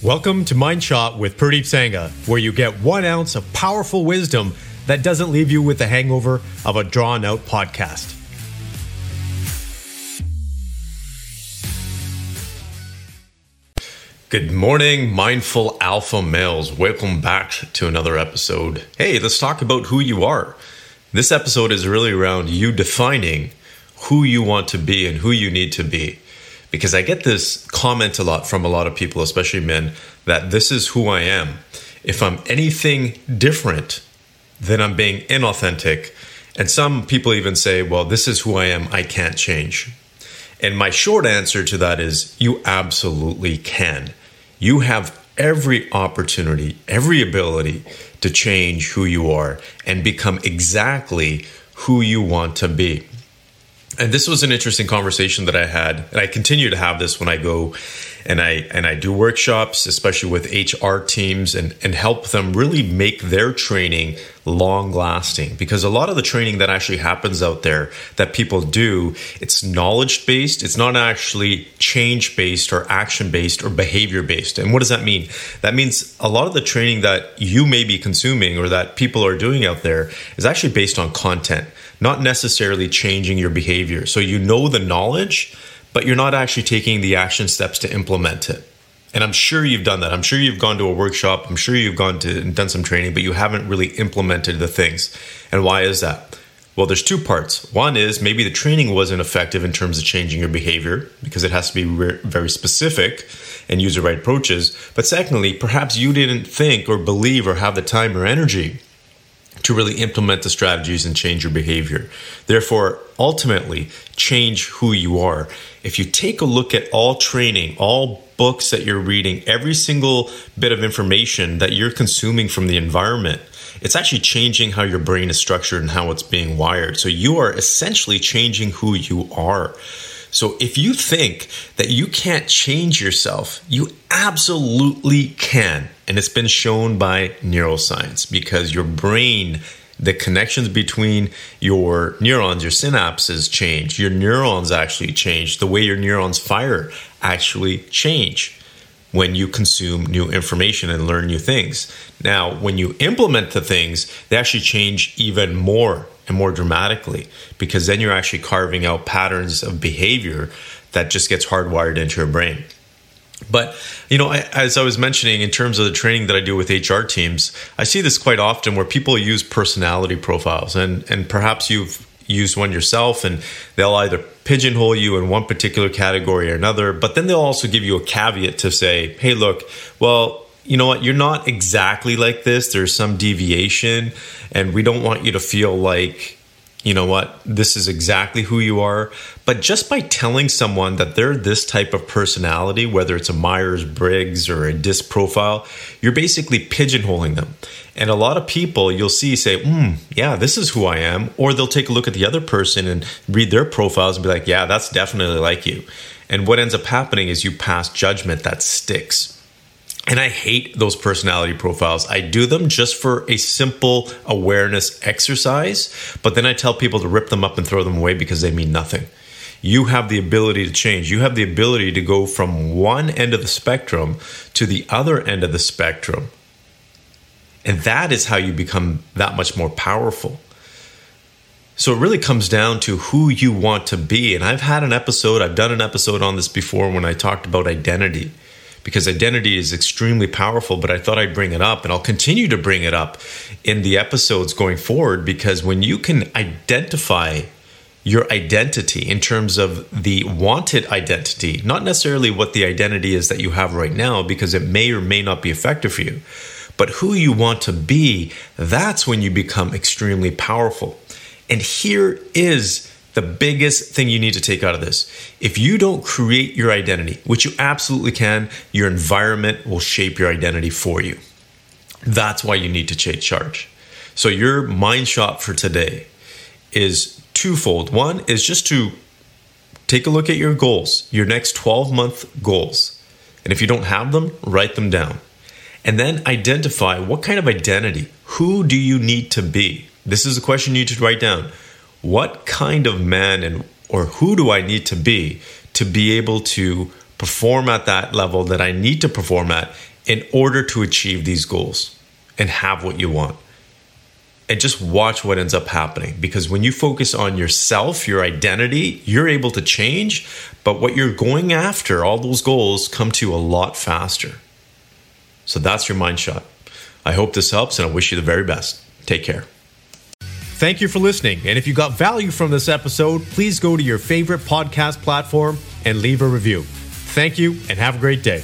Welcome to Mind Shot with Purdeep Sangha, where you get one ounce of powerful wisdom that doesn't leave you with the hangover of a drawn out podcast. Good morning, mindful alpha males. Welcome back to another episode. Hey, let's talk about who you are. This episode is really around you defining who you want to be and who you need to be because I get this comment a lot from a lot of people, especially men, that this is who I am. If I'm anything different, then I'm being inauthentic. And some people even say, well, this is who I am, I can't change. And my short answer to that is you absolutely can. You have every opportunity, every ability to change who you are and become exactly who you want to be and this was an interesting conversation that I had, and I continue to have this when I go and I and I do workshops, especially with HR teams, and and help them really make their training long lasting. Because a lot of the training that actually happens out there that people do, it's knowledge based. It's not actually change based or action based or behavior based. And what does that mean? That means a lot of the training that you may be consuming or that people are doing out there is actually based on content not necessarily changing your behavior. So you know the knowledge, but you're not actually taking the action steps to implement it. And I'm sure you've done that. I'm sure you've gone to a workshop. I'm sure you've gone to and done some training, but you haven't really implemented the things. And why is that? Well, there's two parts. One is maybe the training wasn't effective in terms of changing your behavior because it has to be re- very specific and use the right approaches. But secondly, perhaps you didn't think or believe or have the time or energy to really implement the strategies and change your behavior. Therefore, ultimately, change who you are. If you take a look at all training, all books that you're reading, every single bit of information that you're consuming from the environment, it's actually changing how your brain is structured and how it's being wired. So you are essentially changing who you are. So if you think that you can't change yourself, you absolutely can. And it's been shown by neuroscience because your brain, the connections between your neurons, your synapses change. Your neurons actually change. The way your neurons fire actually change when you consume new information and learn new things. Now, when you implement the things, they actually change even more and more dramatically because then you're actually carving out patterns of behavior that just gets hardwired into your brain. But, you know, I, as I was mentioning, in terms of the training that I do with HR teams, I see this quite often where people use personality profiles, and, and perhaps you've used one yourself, and they'll either pigeonhole you in one particular category or another, but then they'll also give you a caveat to say, hey, look, well, you know what, you're not exactly like this. There's some deviation, and we don't want you to feel like, you know what, this is exactly who you are. But just by telling someone that they're this type of personality, whether it's a Myers Briggs or a DISC profile, you're basically pigeonholing them. And a lot of people you'll see say, mm, yeah, this is who I am. Or they'll take a look at the other person and read their profiles and be like, yeah, that's definitely like you. And what ends up happening is you pass judgment that sticks. And I hate those personality profiles. I do them just for a simple awareness exercise, but then I tell people to rip them up and throw them away because they mean nothing. You have the ability to change. You have the ability to go from one end of the spectrum to the other end of the spectrum. And that is how you become that much more powerful. So it really comes down to who you want to be. And I've had an episode, I've done an episode on this before when I talked about identity because identity is extremely powerful. But I thought I'd bring it up, and I'll continue to bring it up in the episodes going forward because when you can identify your identity in terms of the wanted identity, not necessarily what the identity is that you have right now, because it may or may not be effective for you, but who you want to be, that's when you become extremely powerful. And here is the biggest thing you need to take out of this. If you don't create your identity, which you absolutely can, your environment will shape your identity for you. That's why you need to take charge. So, your mind shot for today is twofold. One is just to take a look at your goals, your next 12 month goals. And if you don't have them, write them down. And then identify what kind of identity, who do you need to be? This is a question you need to write down what kind of man and or who do I need to be to be able to perform at that level that I need to perform at in order to achieve these goals and have what you want. And just watch what ends up happening because when you focus on yourself, your identity, you're able to change, but what you're going after, all those goals come to you a lot faster. So that's your mind shot. I hope this helps and I wish you the very best. Take care. Thank you for listening. And if you got value from this episode, please go to your favorite podcast platform and leave a review. Thank you and have a great day.